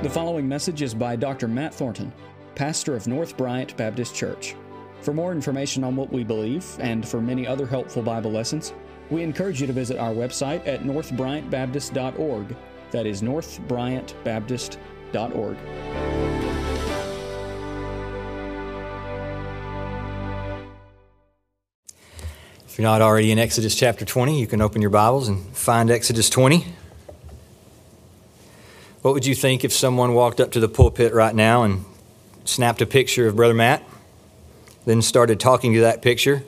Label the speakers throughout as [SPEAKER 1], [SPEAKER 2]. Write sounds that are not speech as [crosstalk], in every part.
[SPEAKER 1] The following message is by Dr. Matt Thornton, pastor of North Bryant Baptist Church. For more information on what we believe and for many other helpful Bible lessons, we encourage you to visit our website at northbryantbaptist.org. That is northbryantbaptist.org.
[SPEAKER 2] If you're not already in Exodus chapter 20, you can open your Bibles and find Exodus 20. What would you think if someone walked up to the pulpit right now and snapped a picture of Brother Matt, then started talking to that picture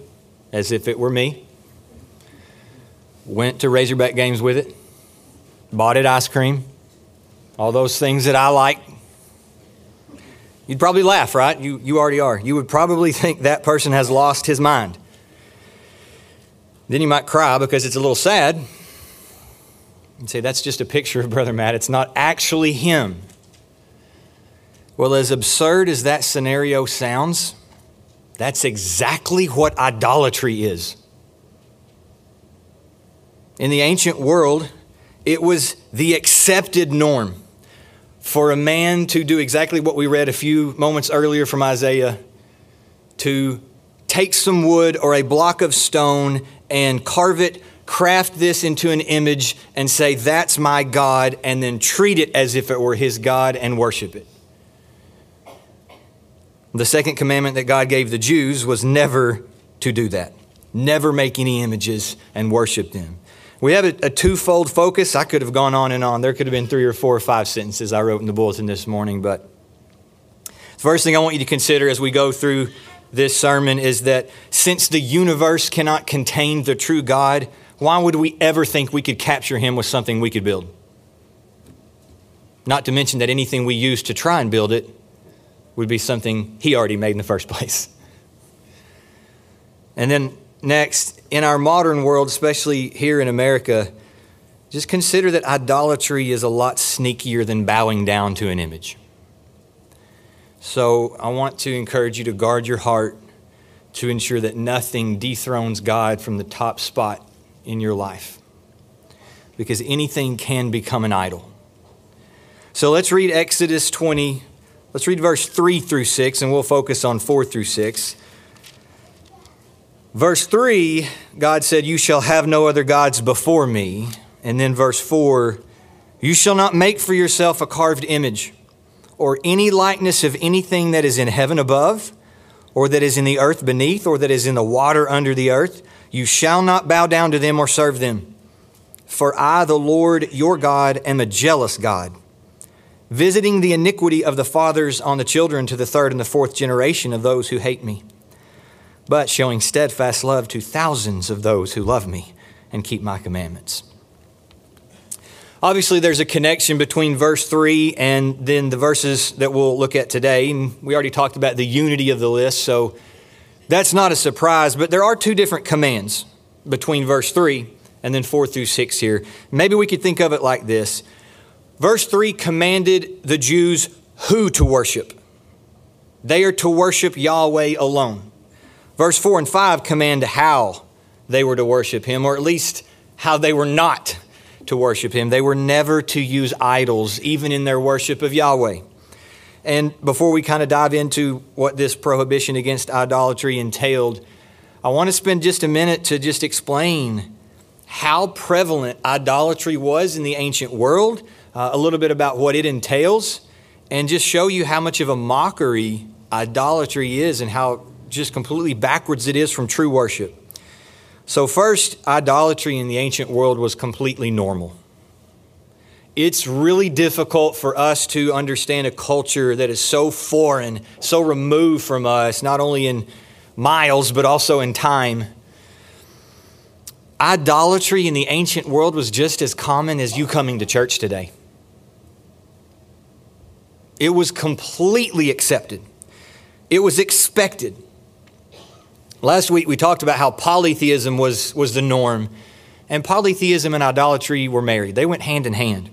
[SPEAKER 2] as if it were me? Went to Razorback games with it, bought it ice cream, all those things that I like. You'd probably laugh, right? You, you already are. You would probably think that person has lost his mind. Then you might cry because it's a little sad and say, that's just a picture of Brother Matt. It's not actually him. Well, as absurd as that scenario sounds, that's exactly what idolatry is. In the ancient world, it was the accepted norm for a man to do exactly what we read a few moments earlier from Isaiah to take some wood or a block of stone and carve it, craft this into an image, and say, That's my God, and then treat it as if it were his God and worship it. The second commandment that God gave the Jews was never to do that, never make any images and worship them. We have a, a, twofold focus. I could have gone on and on. There could have been three or four or five sentences I wrote in the bulletin this morning, but the first thing I want you to consider as we go through this sermon is that since the universe cannot contain the true God, why would we ever think we could capture him with something we could build? Not to mention that anything we use to try and build it would be something he already made in the first [laughs] place. And then next, in our modern world, especially here in America, just consider that idolatry is a lot sneakier than bowing down to an image. So I want to encourage you to guard your heart to ensure that nothing dethrones God from the top spot in your life. Because anything can become an idol. So let's read Exodus 20. Let's read verse 3 through 6, and we'll focus on 4 through 6. Verse 3, God said, You shall have no other gods before me. And then verse 4, You shall not make for yourself a carved image or any likeness of anything that is in heaven above, or that is in the earth beneath, or that is in the water under the earth. You shall not bow down to them or serve them. For I, the Lord your God, am a jealous God, visiting the iniquity of the fathers on the children to the third and the fourth generation of those who hate me, but showing steadfast love to thousands of those who love me and keep my commandments. Obviously, there's a connection between verse 3 and then the verses that we'll look at today. And we already talked about the unity of the list, so that's not a surprise. But there are two different commands between verse 3 and then 4 through 6 here. Maybe we could think of it like this Verse 3 commanded the Jews who to worship, they are to worship Yahweh alone. Verse 4 and 5 command how they were to worship Him, or at least how they were not to worship him. They were never to use idols, even in their worship of Yahweh. And before we kind of dive into what this prohibition against idolatry entailed, I want to spend just a minute to just explain how prevalent idolatry was in the ancient world, uh, a little bit about what it entails, and just show you how much of a mockery idolatry is and how just completely backwards it is from true worship. So, first, idolatry in the ancient world was completely normal. It's really difficult for us to understand a culture that is so foreign, so removed from us, not only in miles, but also in time. Idolatry in the ancient world was just as common as you coming to church today. It was completely accepted, it was expected. Last week we talked about how polytheism was, was the norm, and polytheism and idolatry were married. They went hand in hand.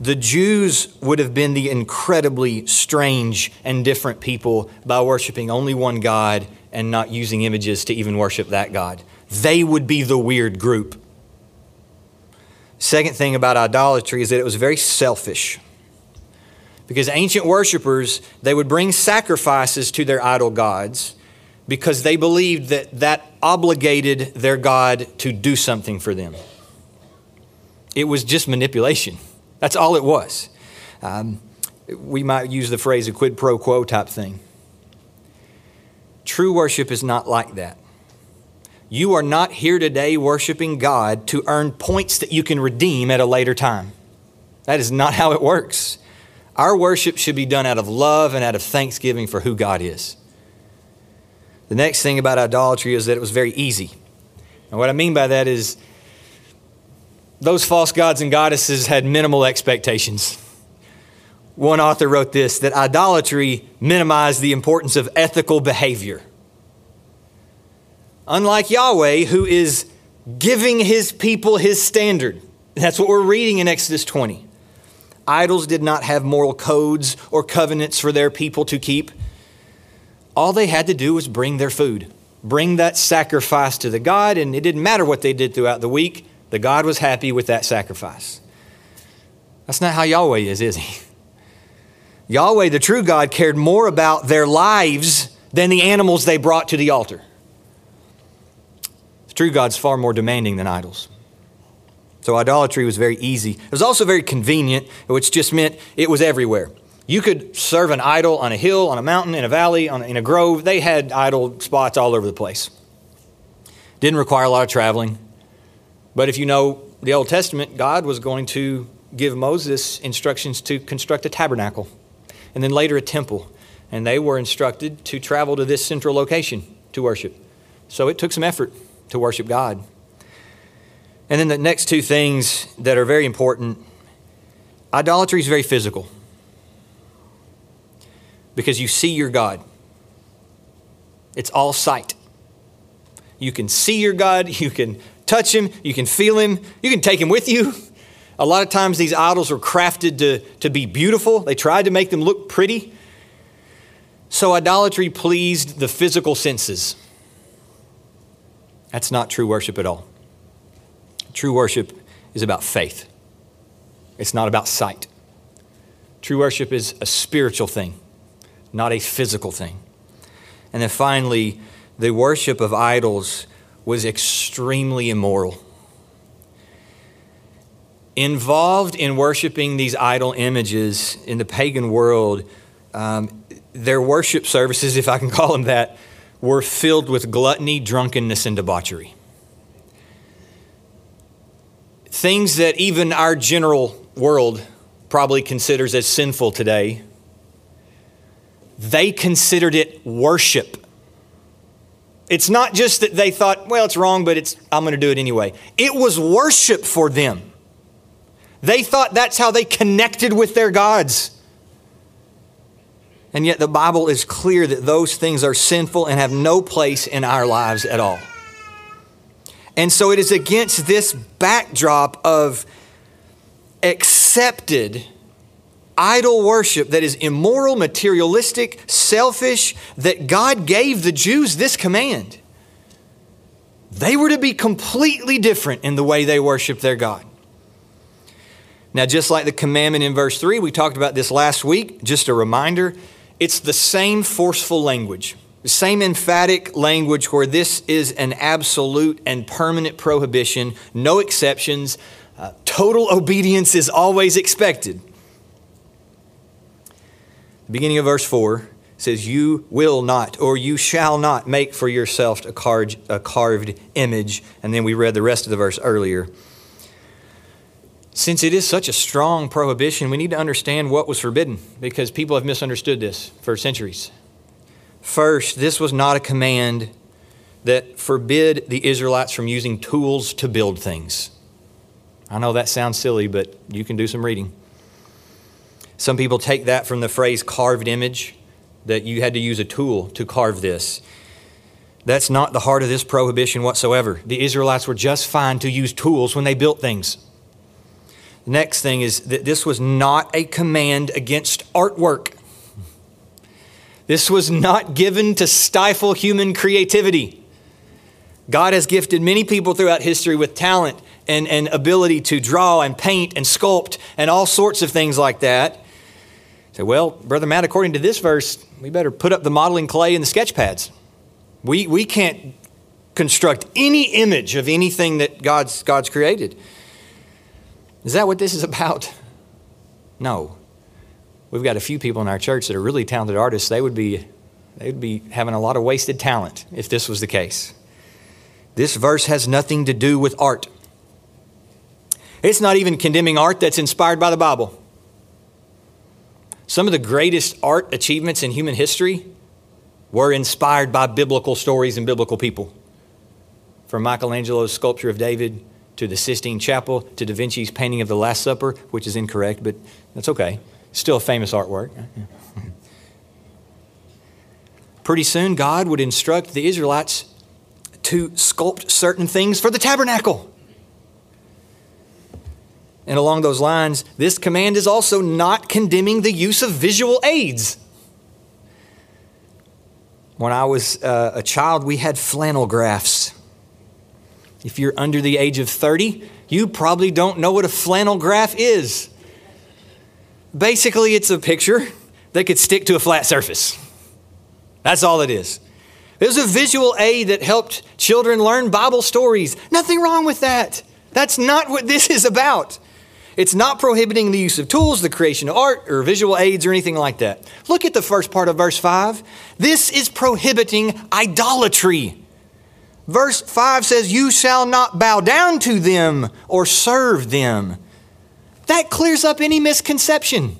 [SPEAKER 2] The Jews would have been the incredibly strange and different people by worshiping only one God and not using images to even worship that God. They would be the weird group. Second thing about idolatry is that it was very selfish. Because ancient worshipers, they would bring sacrifices to their idol gods because they believed that that obligated their God to do something for them. It was just manipulation. That's all it was. Um, we might use the phrase a quid pro quo type thing. True worship is not like that. You are not here today worshiping God to earn points that you can redeem at a later time. That is not how it works. Our worship should be done out of love and out of thanksgiving for who God is. The next thing about idolatry is that it was very easy. And what I mean by that is those false gods and goddesses had minimal expectations. One author wrote this that idolatry minimized the importance of ethical behavior. Unlike Yahweh, who is giving his people his standard. That's what we're reading in Exodus 20. Idols did not have moral codes or covenants for their people to keep. All they had to do was bring their food, bring that sacrifice to the God, and it didn't matter what they did throughout the week. The God was happy with that sacrifice. That's not how Yahweh is, is he? [laughs] Yahweh, the true God, cared more about their lives than the animals they brought to the altar. The true God's far more demanding than idols. So idolatry was very easy. It was also very convenient, which just meant it was everywhere. You could serve an idol on a hill, on a mountain, in a valley, on, in a grove. They had idol spots all over the place. Didn't require a lot of traveling. But if you know the Old Testament, God was going to give Moses instructions to construct a tabernacle and then later a temple. And they were instructed to travel to this central location to worship. So it took some effort to worship God. And then the next two things that are very important idolatry is very physical because you see your God. It's all sight. You can see your God, [laughs] you can touch him, you can feel him, you can take him with you. A lot of times these idols were crafted to, to be beautiful, they tried to make them look pretty. So idolatry pleased the physical senses. That's not true worship at all. True worship is about faith, it's not about sight. True worship is a spiritual thing, not a physical thing. And then finally, the worship of idols was extremely immoral. Involved in worshiping these idol images in the pagan world, um, their worship services, if I can [laughs] call them that, were filled with gluttony, drunkenness, and debauchery. Things that even our general world probably considers as sinful today, they considered it worship. It's not just that they thought, well, it's wrong, but it's, I'm going to do it anyway. It was worship for them. They thought that's how they connected with their gods. And yet the Bible is clear that those things are sinful and have no place in our lives at all. And so it is against this backdrop of accepted idol worship that is immoral, materialistic, selfish, that God gave the Jews this command. They were to be completely different in the way they worship their God. Now, just like the commandment in verse 3, we talked about this last week, just a reminder, it's the same forceful language, the same emphatic language where this is an absolute and permanent prohibition, no exceptions, uh, total obedience is always expected. Beginning of verse 4 says, You will not, or you shall not make for yourself a a carved image. And then we read the rest of the verse earlier. Since it is such a strong prohibition, we need to understand what was forbidden because people have misunderstood this for centuries. First, this was not a command that forbid the Israelites from using tools to build things. I know that sounds silly, but you can do some reading. Some people take that from the phrase carved image, that you had to use a tool to carve this. That's not the heart of this prohibition whatsoever. The Israelites were just fine to use tools when they built things. The next thing is that this was not a command against artwork. This was not given to stifle human creativity. God has gifted many people throughout history with talent and, and ability to draw and paint and sculpt and all sorts of things like that. Say, well, Brother Matt, according to this verse, we better put up the modeling clay and the sketch pads. We, we can't construct any image of anything that God's, God's created. Is that what this is [laughs] about? No. We've got a few people in our church that are really talented artists. They would be, they would be having a lot of wasted talent if this was the case. This verse has nothing to do with art. It's not even condemning art that's inspired by the Bible. Some of the greatest art achievements in human history were inspired by biblical stories and biblical people. From Michelangelo's sculpture of David to the Sistine Chapel to Da Vinci's painting of the Last Supper, which is incorrect, but that's okay. Still a famous artwork. Pretty soon, God would instruct the Israelites to sculpt certain things for the tabernacle. And along those lines, this command is also not condemning the use of visual aids. When I was uh, a child, we had flannel graphs. If you're under the age of 30, you probably don't know what a flannel graph is. Basically, it's a picture that could stick to a flat surface. That's all it is. It was a visual aid that helped children learn Bible stories. Nothing wrong with that. That's not what this is about. It's not prohibiting the use of tools, the creation of art, or visual aids, or anything like that. Look at the first part of verse 5. This is prohibiting idolatry. Verse 5 says, You shall not bow down to them or serve them. That clears up any misconception.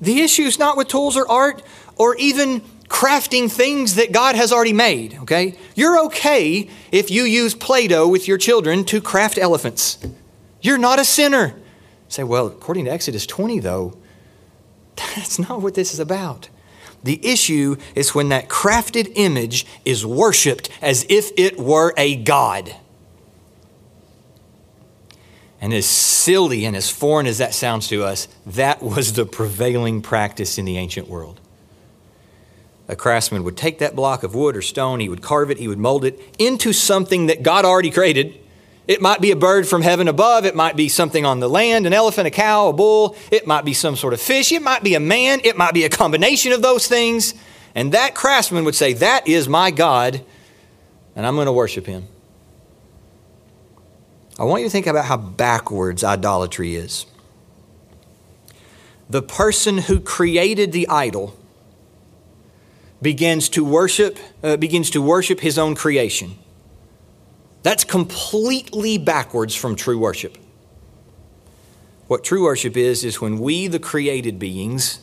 [SPEAKER 2] The issue is not with tools or art or even crafting things that God has already made, okay? You're okay if you use Play Doh with your children to craft elephants. You're not a sinner. say, well, according to Exodus 20, though, that's not what this is about. The issue is when that crafted image is worshiped as if it were a God. And as silly and as foreign as that sounds to us, that was the prevailing practice in the ancient world. A craftsman would take that block of wood or stone, he would carve it, he would mold it into something that God already created it might be a bird from heaven above. It might be something on the land, an elephant, a cow, a bull. It might be some sort of fish. It might be a man. It might be a combination of those things. And that craftsman would say, That is my God, and I'm going to worship him. I want you to think about how backwards idolatry is. The person who created the idol begins to worship, uh, begins to worship his own creation. That's completely backwards from true worship. What true worship is, is when we, the created beings,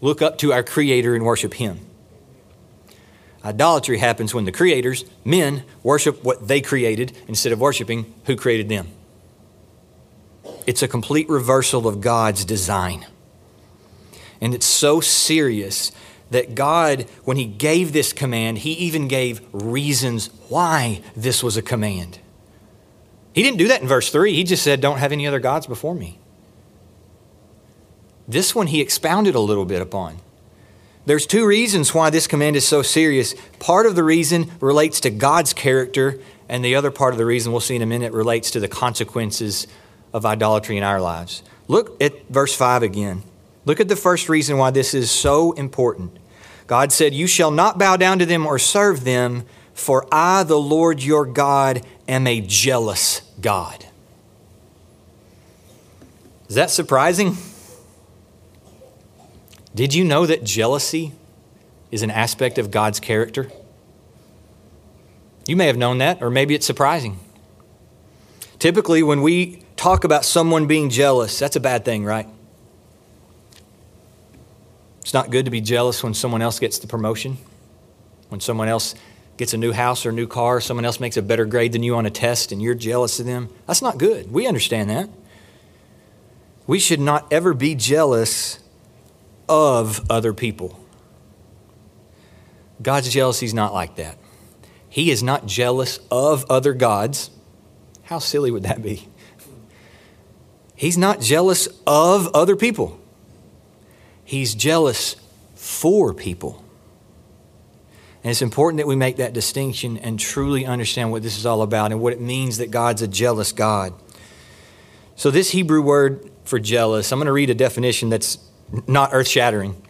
[SPEAKER 2] look up to our Creator and worship Him. Idolatry happens when the creators, men, worship what they created instead of worshiping who created them. It's a complete reversal of God's design. And it's so serious that God, when He gave this command, He even gave reasons why this was a command. He didn't do that in verse 3. He just said, Don't have any other gods before me. This one He expounded a little bit upon. There's two reasons why this command is so serious. Part of the reason relates to God's character, and the other part of the reason we'll see in a minute relates to the consequences of idolatry in our lives. Look at verse 5 again. Look at the first reason why this is so important. God said, You shall not bow down to them or serve them, for I, the Lord your God, am a jealous God. Is that surprising? Did you know that jealousy is an aspect of God's character? You may have known that, or maybe it's surprising. Typically, when we talk about someone being jealous, that's a bad thing, right? It's not good to be jealous when someone else gets the promotion, when someone else gets a new house or a new car, someone else makes a better grade than you on a test and you're jealous of them. That's not good. We understand that. We should not ever be jealous of other people. God's jealousy is not like that. He is not jealous of other gods. How silly would that be? He's not jealous of other people. He's jealous for people. And it's important that we make that distinction and truly understand what this is all about and what it means that God's a jealous God. So, this Hebrew word for jealous, I'm going to read a definition that's not earth shattering.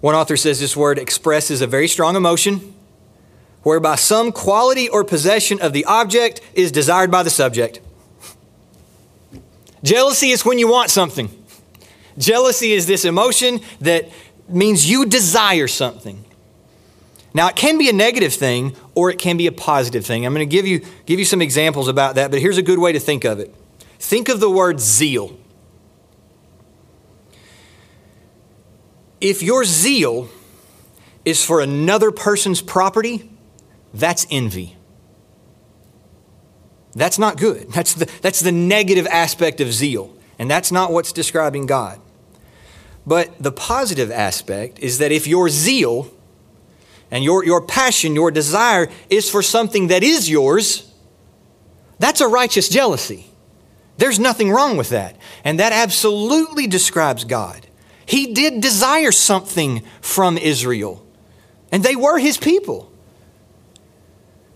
[SPEAKER 2] One author says this word expresses a very strong emotion whereby some quality or possession of the object is desired by the subject. Jealousy is when you want something. Jealousy is this emotion that means you desire something. Now, it can be a negative thing or it can be a positive thing. I'm going to give you, give you some examples about that, but here's a good way to think of it. Think of the word zeal. If your zeal is for another person's property, that's envy. That's not good. That's the, that's the negative aspect of zeal. And that's not what's describing God. But the positive aspect is that if your zeal and your, your passion, your desire is for something that is yours, that's a righteous jealousy. There's nothing wrong with that. And that absolutely describes God. He did desire something from Israel, and they were his people.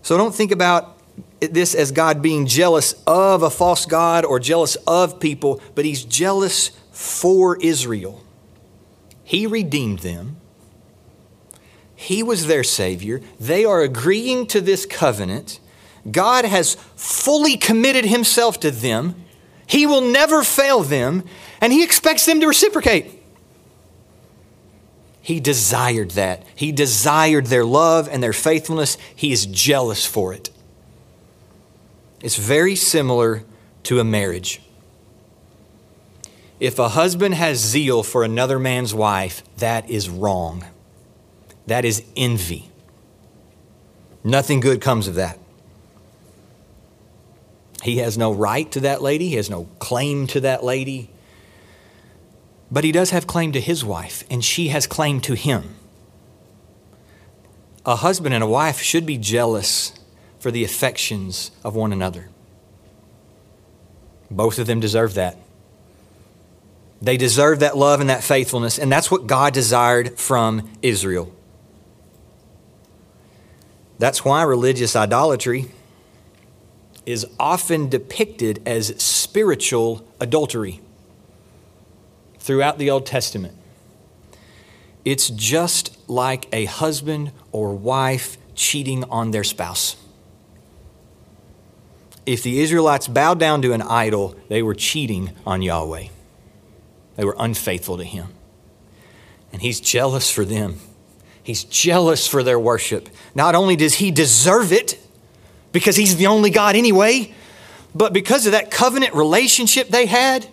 [SPEAKER 2] So don't think about this as God being jealous of a false God or jealous of people, but he's jealous for Israel. He redeemed them. He was their Savior. They are agreeing to this covenant. God has fully committed Himself to them. He will never fail them, and He expects them to reciprocate. He desired that. He desired their love and their faithfulness. He is jealous for it. It's very similar to a marriage. If a husband has zeal for another man's wife, that is wrong. That is envy. Nothing good comes of that. He has no right to that lady, he has no claim to that lady. But he does have claim to his wife, and she has claim to him. A husband and a wife should be jealous for the affections of one another. Both of them deserve that. They deserve that love and that faithfulness, and that's what God desired from Israel. That's why religious idolatry is often depicted as spiritual adultery throughout the Old Testament. It's just like a husband or wife cheating on their spouse. If the Israelites bowed down to an idol, they were cheating on Yahweh. They were unfaithful to Him. And He's jealous for them. He's jealous for their worship. Not only does He deserve it, because He's the only God anyway, but because of that covenant relationship they had,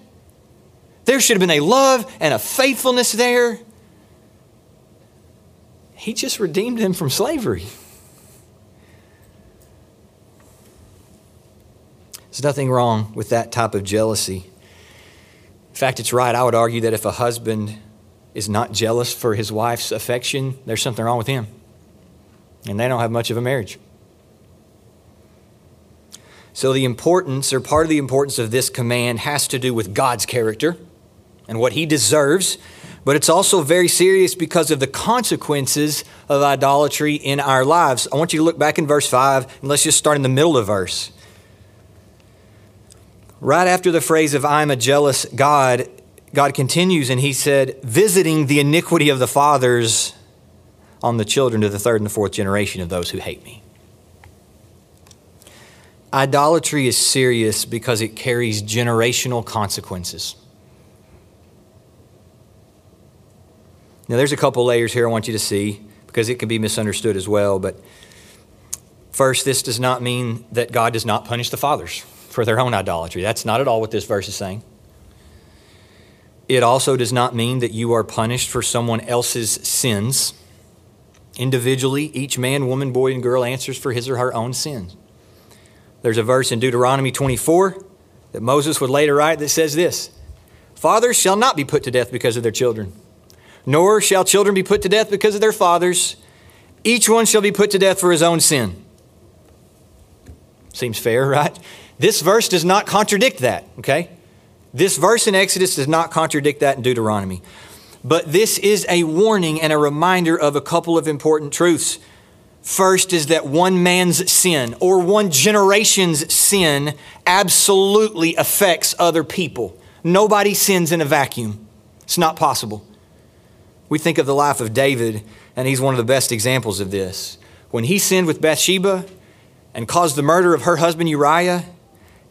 [SPEAKER 2] there should have been a love and a faithfulness there. He just redeemed them from slavery. There's nothing wrong with that type of jealousy. Fact, it's right. I would argue that if a husband is not jealous for his wife's affection, there's something wrong with him. And they don't have much of a marriage. So, the importance, or part of the importance of this command, has to do with God's character and what he deserves, but it's also very serious because of the consequences of idolatry in our lives. I want you to look back in verse 5, and let's just start in the middle of verse. Right after the phrase of I'm a jealous God, God continues and he said, visiting the iniquity of the fathers on the children to the third and the fourth generation of those who hate me. Idolatry is serious because it carries generational consequences. Now, there's a couple layers here I want you to see because it can be misunderstood as well. But first, this does not mean that God does not punish the fathers for their own idolatry. That's not at all what this verse is saying. It also does not mean that you are punished for someone else's sins. Individually, each man, woman, boy, and girl answers for his or her own sins. There's a verse in Deuteronomy 24 that Moses would later write that says this Fathers shall not be put to death because of their children nor shall children be put to death because of their fathers. Each one shall be put to death for his own sin. Seems fair, [laughs] right? This verse does not contradict that, okay? This verse in Exodus does not contradict that in Deuteronomy. But this is a warning and a reminder of a couple of important truths. First is that one man's sin or one generation's sin absolutely affects other people. Nobody sins in a vacuum. It's not possible. We think of the life of David, and he's one of the best examples of this. When he sinned with Bathsheba and caused the murder of her husband Uriah,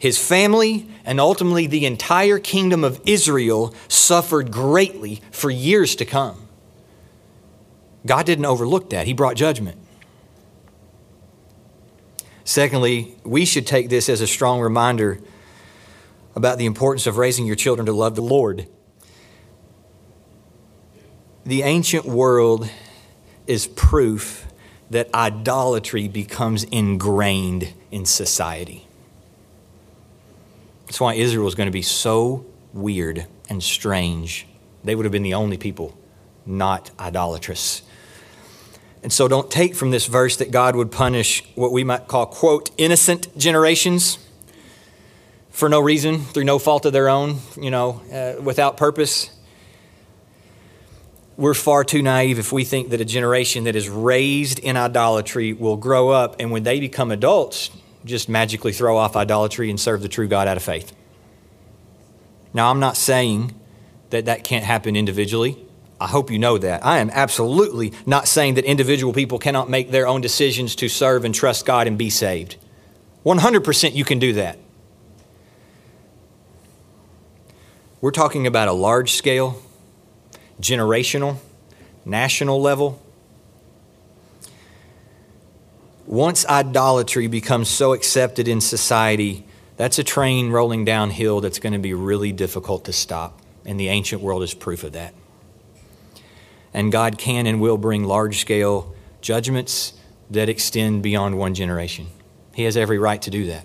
[SPEAKER 2] his family, and ultimately the entire kingdom of Israel suffered greatly for years to come. God didn't overlook that, He brought judgment. Secondly, we should take this as a strong reminder about the importance of raising your children to love the Lord. The ancient world is proof that idolatry becomes ingrained in society. That's why Israel was going to be so weird and strange. They would have been the only people not idolatrous. And so don't take from this verse that God would punish what we might call, quote, innocent generations for no reason, through no fault of their own, you know, uh, without purpose. We're far too naive if we think that a generation that is raised in idolatry will grow up and when they become adults, just magically throw off idolatry and serve the true God out of faith. Now, I'm not saying that that can't happen individually. I hope you know that. I am absolutely not saying that individual people cannot make their own decisions to serve and trust God and be saved. 100% you can do that. We're talking about a large scale, generational, national level once idolatry becomes so accepted in society, that's a train rolling downhill that's going to be really difficult to stop. And the ancient world is proof of that. And God can and will bring large scale judgments that extend beyond one generation. He has every right to do that.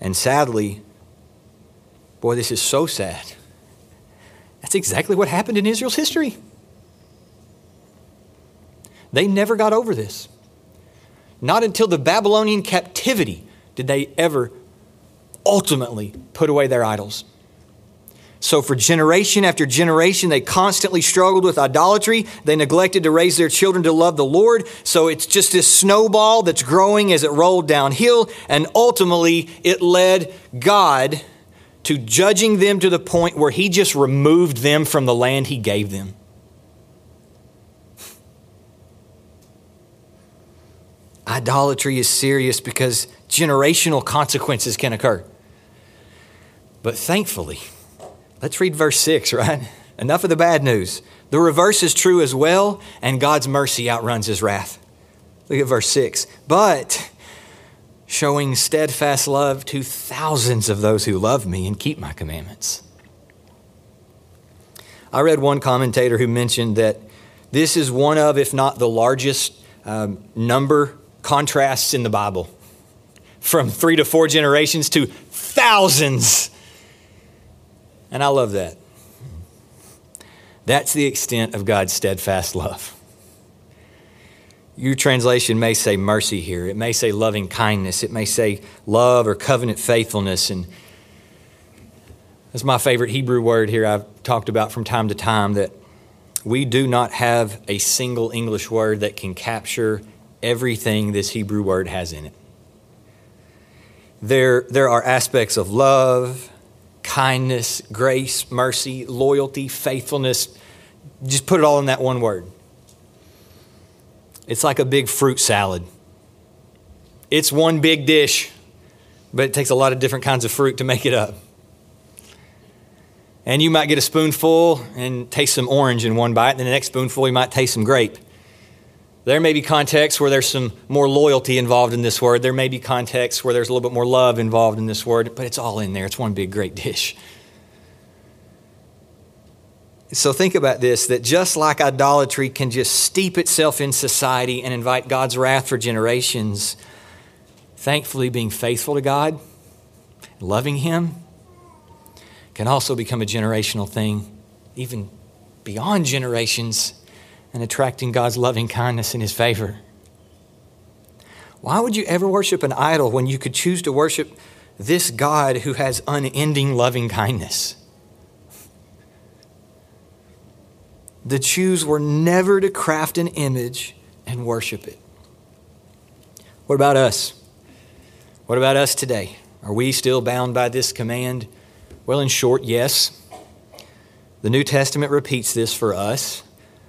[SPEAKER 2] And sadly, boy, this is so sad. That's exactly what happened in Israel's history. They never got over this. Not until the Babylonian captivity did they ever ultimately put away their idols. So, for generation after generation, they constantly struggled with idolatry. They neglected to raise their children to love the Lord. So, it's just this snowball that's growing as it rolled downhill. And ultimately, it led God to judging them to the point where He just removed them from the land He gave them. Idolatry is serious because generational consequences can occur. But thankfully, let's read verse 6, [laughs] right? Enough of the bad news. The reverse is true as well, and God's mercy outruns his wrath. Look at verse 6. But showing steadfast love to thousands of those who love me and keep my commandments. I read one commentator who mentioned that this is one of, if not the largest um, number contrasts in the Bible from three to four generations to thousands. And I love that. That's the extent of God's steadfast love. Your translation may say mercy here. It may say loving kindness. It may say love or covenant faithfulness. And that's my favorite Hebrew word here I've talked about from time to time that we do not have a single English word that can capture everything this Hebrew word has in it. There, there are aspects of love, kindness, grace, mercy, loyalty, faithfulness. Just put it all in that one word. It's like a big fruit salad. It's one big dish, but it takes a lot of different kinds of fruit to make it up. And you might get a spoonful and taste some orange in one bite, and the next spoonful you might taste some grape. There may be contexts where there's some more loyalty involved in this word. There may be contexts where there's a little bit more love involved in this word, but it's all in there. It's one big, great dish. So think about this that just like idolatry can just steep itself in society and invite God's wrath for generations, thankfully, being faithful to God, loving Him, can also become a generational thing, even beyond generations and attracting God's loving kindness in His favor. Why would you ever worship an idol when you could choose to worship this God who has unending loving kindness? The Jews were never to craft an image and worship it. What about us? What about us today? Are we still bound by this command? Well, in short, yes. The New Testament repeats this for us.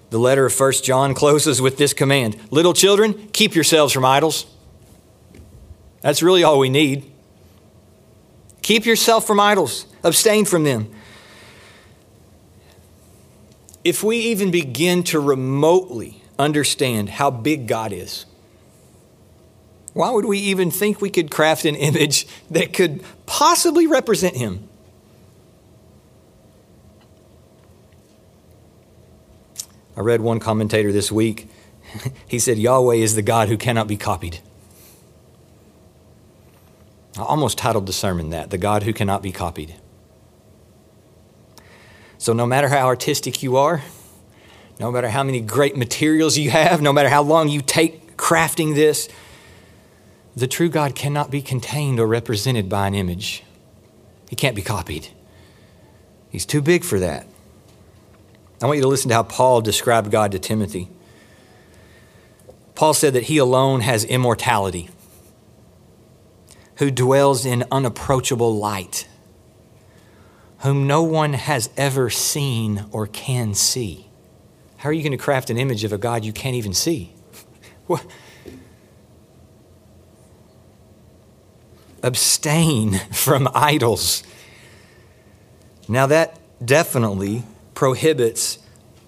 [SPEAKER 2] The letter of 1 John closes with this command Little children, keep yourselves from idols. That's really all we need. Keep yourself from idols, abstain from them. If we even begin to remotely understand how big God is, why would we even think we could craft an image [laughs] that could possibly represent Him? I read one commentator this week. [laughs] he said, Yahweh is the God who cannot be copied. I almost titled the sermon that The God Who Cannot Be Copied. So, no matter how artistic you are, no matter how many great materials you have, no matter how long you take crafting this, the true God cannot be contained or represented by an image. He can't be copied. He's too big for that. I want you to listen to how Paul described God to Timothy. Paul said that he alone has immortality, who dwells in unapproachable light, whom no one has ever seen or can see. How are you going to craft an image of a God you can't even see? [laughs] What? Abstain [laughs] from idols. Now, that definitely prohibits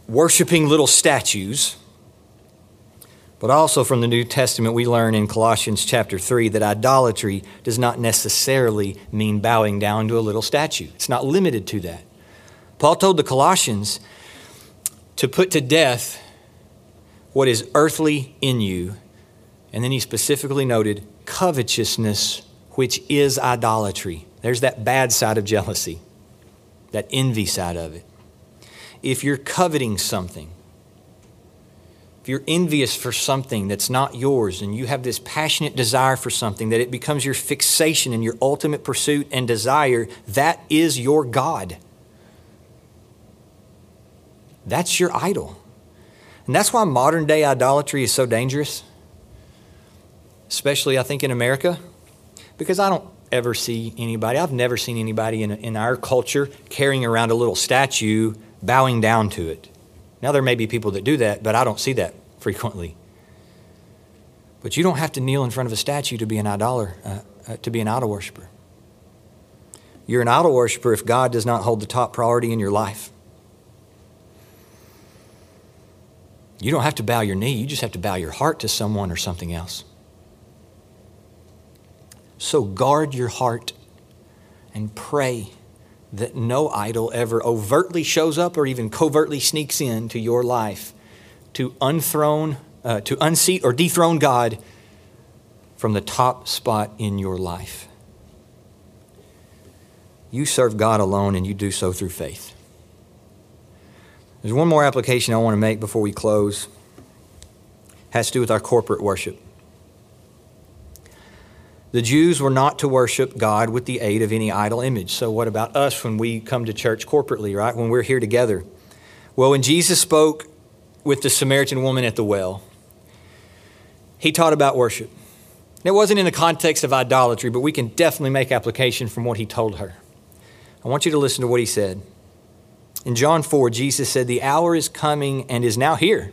[SPEAKER 2] worshiping little statues. But also from the New Testament, we learn in Colossians chapter 3 that idolatry does not necessarily mean bowing down to a little statue. It's not limited to that. Paul told the Colossians to put to death what is earthly in you. And then he specifically noted covetousness, which is idolatry. There's that bad side of jealousy, that envy side of it if you're coveting something, if you're envious for something that's not yours and you have this passionate desire for something that it becomes your fixation and your ultimate pursuit and desire, that is your God. That's your idol. And that's why modern day idolatry is so dangerous, especially I think in America, because I don't ever see anybody, I've never seen anybody in, in our culture carrying around a little statue bowing down to it. Now, there may be people that do that, but I don't see that [laughs] frequently. But you don't have to kneel in front of a statue to be an idol, uh, uh, to be an idol worshiper. You're an idol worshiper if God does not hold the top priority in your life. You don't have to bow your knee, you just have to bow your heart to someone or something else. So guard your heart and pray that no idol ever overtly shows up or even covertly sneaks in to your life to unthrone, uh, to unseat or dethrone God from the top spot in your life. You serve God alone and you do so through faith. There's one more application I want to make before we close. It has to do with our corporate worship. The Jews were not to worship God with the aid of any idol image. So, what about us when we come to church corporately, right? When we're here together? Well, when Jesus spoke with the Samaritan woman at the well, he taught about worship. It wasn't in the context of idolatry, but we can definitely make application from what he told her. I want you to listen to what he said. In John 4, Jesus said, The hour is coming and is now here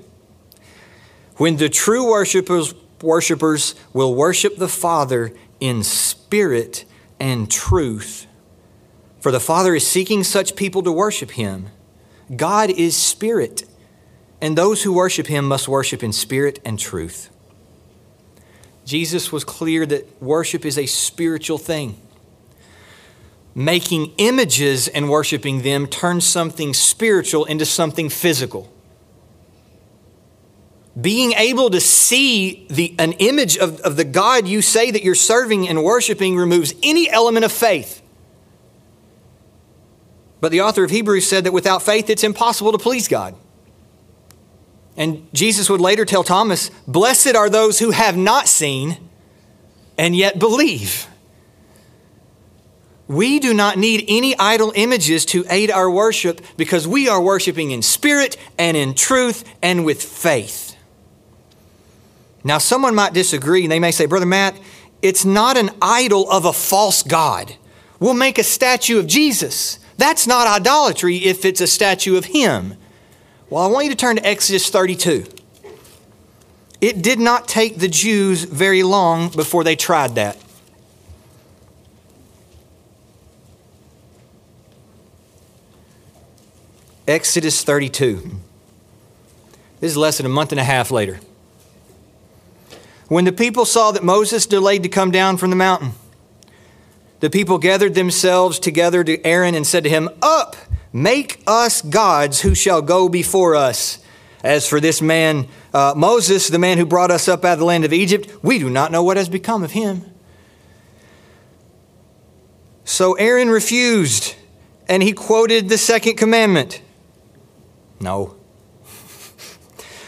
[SPEAKER 2] when the true worshipers, worshipers will worship the Father in spirit and truth. For the Father is seeking such people to worship him. God is spirit, and those who worship him must worship in spirit and truth. Jesus was clear that worship is a spiritual thing. Making images and worshiping them turns something spiritual into something physical being able to see the, an image of, of the God you say that you're serving and worshiping removes any element of faith. But the author of Hebrews said that without faith, it's impossible to please God. And Jesus would later tell Thomas, Blessed are those who have not seen and yet believe. We do not need any idol images to aid our worship because we are worshiping in spirit and in truth and with faith. Now, someone might disagree and they may say, Brother Matt, it's not an idol of a false God. We'll make a statue of Jesus, That's not idolatry if it's a statue of him. Well, I want you to turn to Exodus 32. It did not take the Jews very long before they tried that. Exodus 32. This is less than a month and a half later. When the people saw that Moses delayed to come down from the mountain, the people gathered themselves together to Aaron and said to him, Up, make us gods who shall go before us. As for this man, uh, Moses, the man who brought us up out of the land of Egypt, we do not know what has become of him. So Aaron refused, and he quoted the second commandment. No.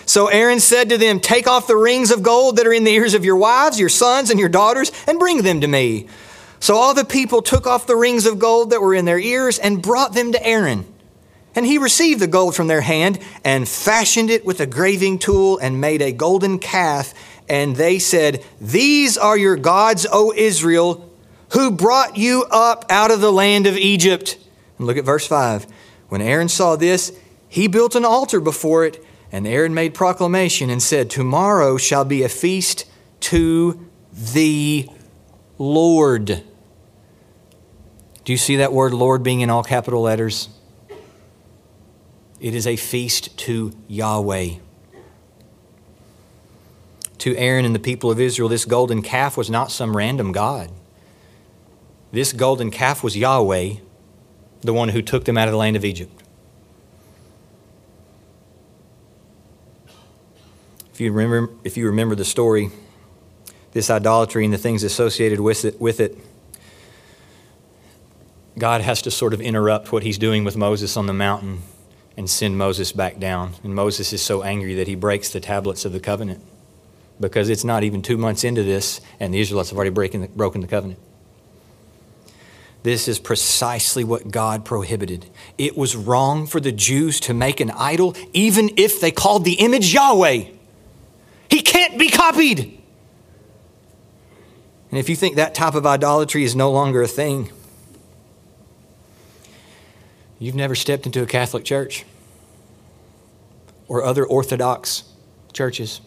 [SPEAKER 2] So Aaron said to them, Take off the rings of gold that are in the ears of your wives, your sons, and your daughters, and bring them to me. So all the people took off the rings of gold that were in their ears and brought them to Aaron. And he received the gold from their hand and fashioned it with a graving tool and made a golden calf. And they said, These are your gods, O Israel, who brought you up out of the land of Egypt. And look at verse 5. When Aaron saw this, he built an altar before it and Aaron made proclamation and said, Tomorrow shall be a feast to the Lord. Do you see that word Lord being in all capital letters? It is a feast to Yahweh. To Aaron and the people of Israel, this golden calf was not some random God. This golden calf was Yahweh, the one who took them out of the land of Egypt. If you remember, if you remember the story, this idolatry and the things associated with it, with it, God has to sort of interrupt what he's doing with Moses on the mountain and send Moses back down. And Moses is so angry that he breaks the tablets of the covenant because it's not even two months into this, and the Israelites have already the, broken the covenant. This is precisely what God prohibited. It was wrong for the Jews to make an idol, even if they called the image Yahweh. He can't be copied. And if you think that type of idolatry is no longer a thing, you've never stepped into a Catholic church or other Orthodox churches.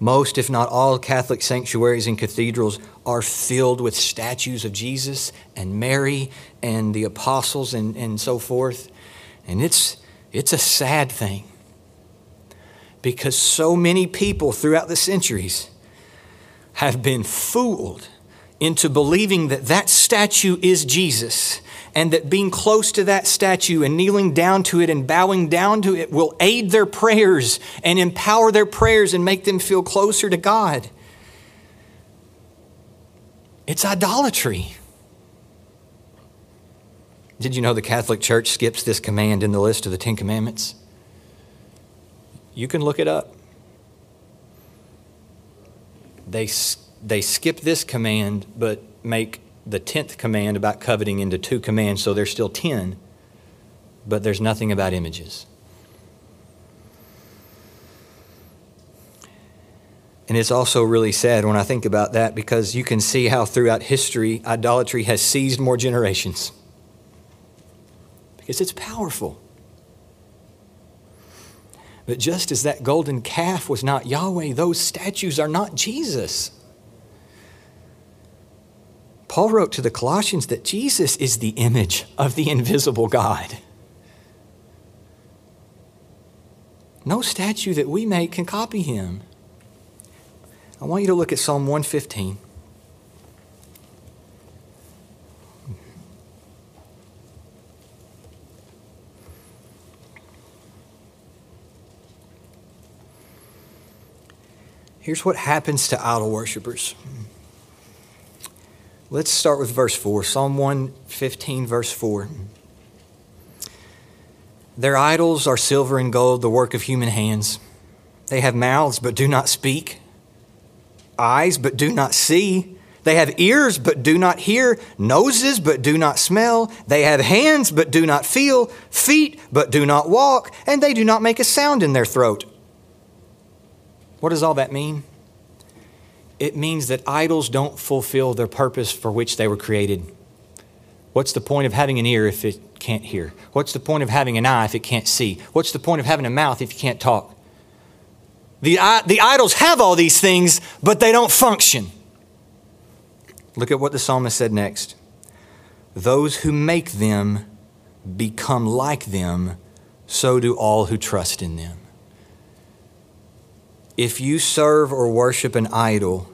[SPEAKER 2] Most, if not all, Catholic sanctuaries and cathedrals are filled with statues of Jesus and Mary and the apostles and, and so forth. And it's, it's a sad thing because so many people throughout the centuries have been fooled into believing that that statue is Jesus and that being close to that statue and kneeling down to it and bowing down to it will aid their prayers and empower their prayers and make them feel closer to God. It's idolatry. Did you know the Catholic Church skips this command in the list of the Ten Commandments? You can look it up. They, they skip this command, but make the 10th command about coveting into two commands, so there's still 10, but there's nothing about images. And it's also really sad when I think about that because you can see how throughout history idolatry has seized more generations. Because it's powerful. But just as that golden calf was not Yahweh, those statues are not Jesus. Paul wrote to the Colossians that Jesus is the image of the invisible God. No statue that we make can copy him. I want you to look at Psalm 115. Here's what happens to idol worshippers. Let's start with verse 4, Psalm 115, verse 4. Their idols are silver and gold, the work of human hands. They have mouths, but do not speak, eyes, but do not see. They have ears, but do not hear, noses, but do not smell. They have hands, but do not feel, feet, but do not walk, and they do not make a sound in their throat. What does all that mean? It means that idols don't fulfill their purpose for which they were created. What's the point of having an ear if it can't hear? What's the point of having an eye if it can't see? What's the point of having a mouth if you can't talk? The, the idols have all these things, but they don't function. Look at what the psalmist said next. Those who make them become like them, so do all who trust in them. If you serve or worship an idol,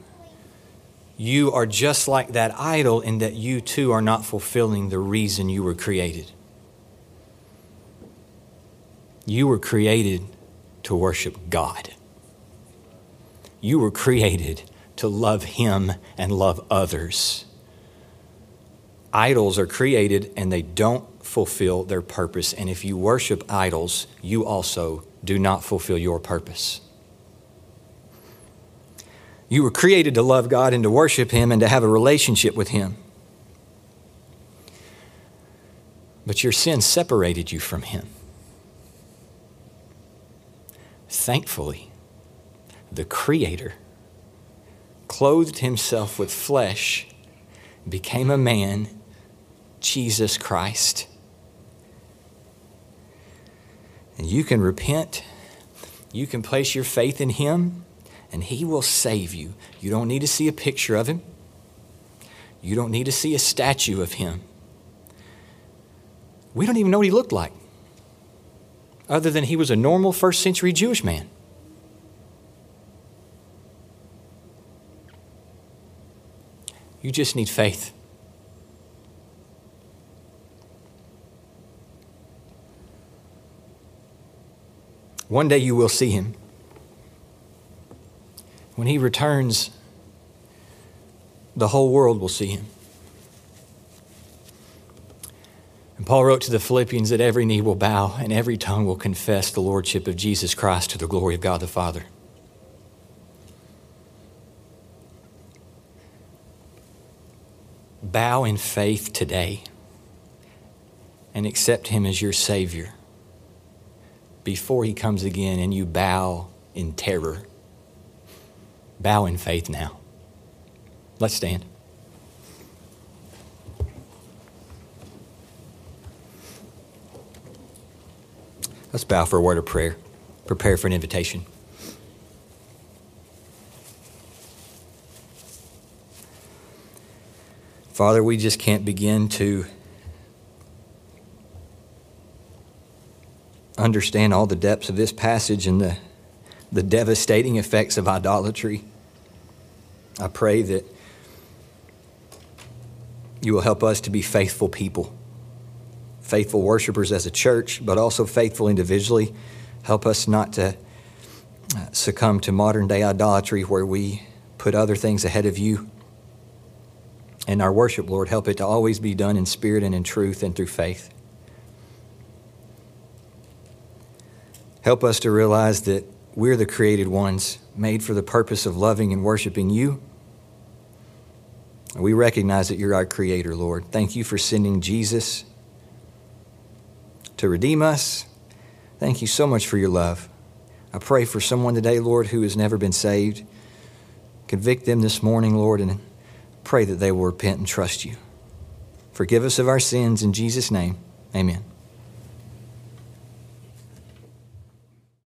[SPEAKER 2] you are just like that idol in that you too are not fulfilling the reason you were created. You were created to worship God. You were created to love Him and love others. Idols are created and they don't fulfill their purpose. And if you worship idols, you also do not fulfill your purpose. You were created to love God and to worship Him and to have a relationship with Him. But your sin separated you from Him. Thankfully, the Creator clothed Himself with flesh, became a man, Jesus Christ. And you can repent, you can place your faith in Him and He will save you. You don't need to see a picture of Him, you don't need to see a statue of Him. We don't even know what He looked like, other than He was a normal first century Jewish man. You just need faith. One day you will see him. When he returns, the whole world will see him. And Paul wrote to the Philippians that every knee will bow and every tongue will confess the lordship of Jesus Christ to the glory of God the Father. Bow in faith today and accept him as your Savior before he comes again and you bow in terror bow in faith now. Let's stand. Let's bow for a word of prayer. Prepare for an invitation. Father, we just can't begin to understand all the depths of this passage and the the devastating effects of idolatry. I pray that you will help us to be faithful people, faithful worshipers as a church, but also faithful individually. Help us not to uh, succumb to modern day idolatry where we put other things ahead of you. And our worship, Lord, help it to always be done in spirit and in truth and through faith. Help us to realize that we're the created ones, made for the purpose of loving and worshiping you. We recognize that you're our creator, Lord. Thank you for sending Jesus to redeem us. Thank you so much for your love. I pray for someone today, Lord, who has never been saved. Convict them this morning, Lord, and pray that they will repent and trust you. Forgive us of our sins in Jesus' name. Amen.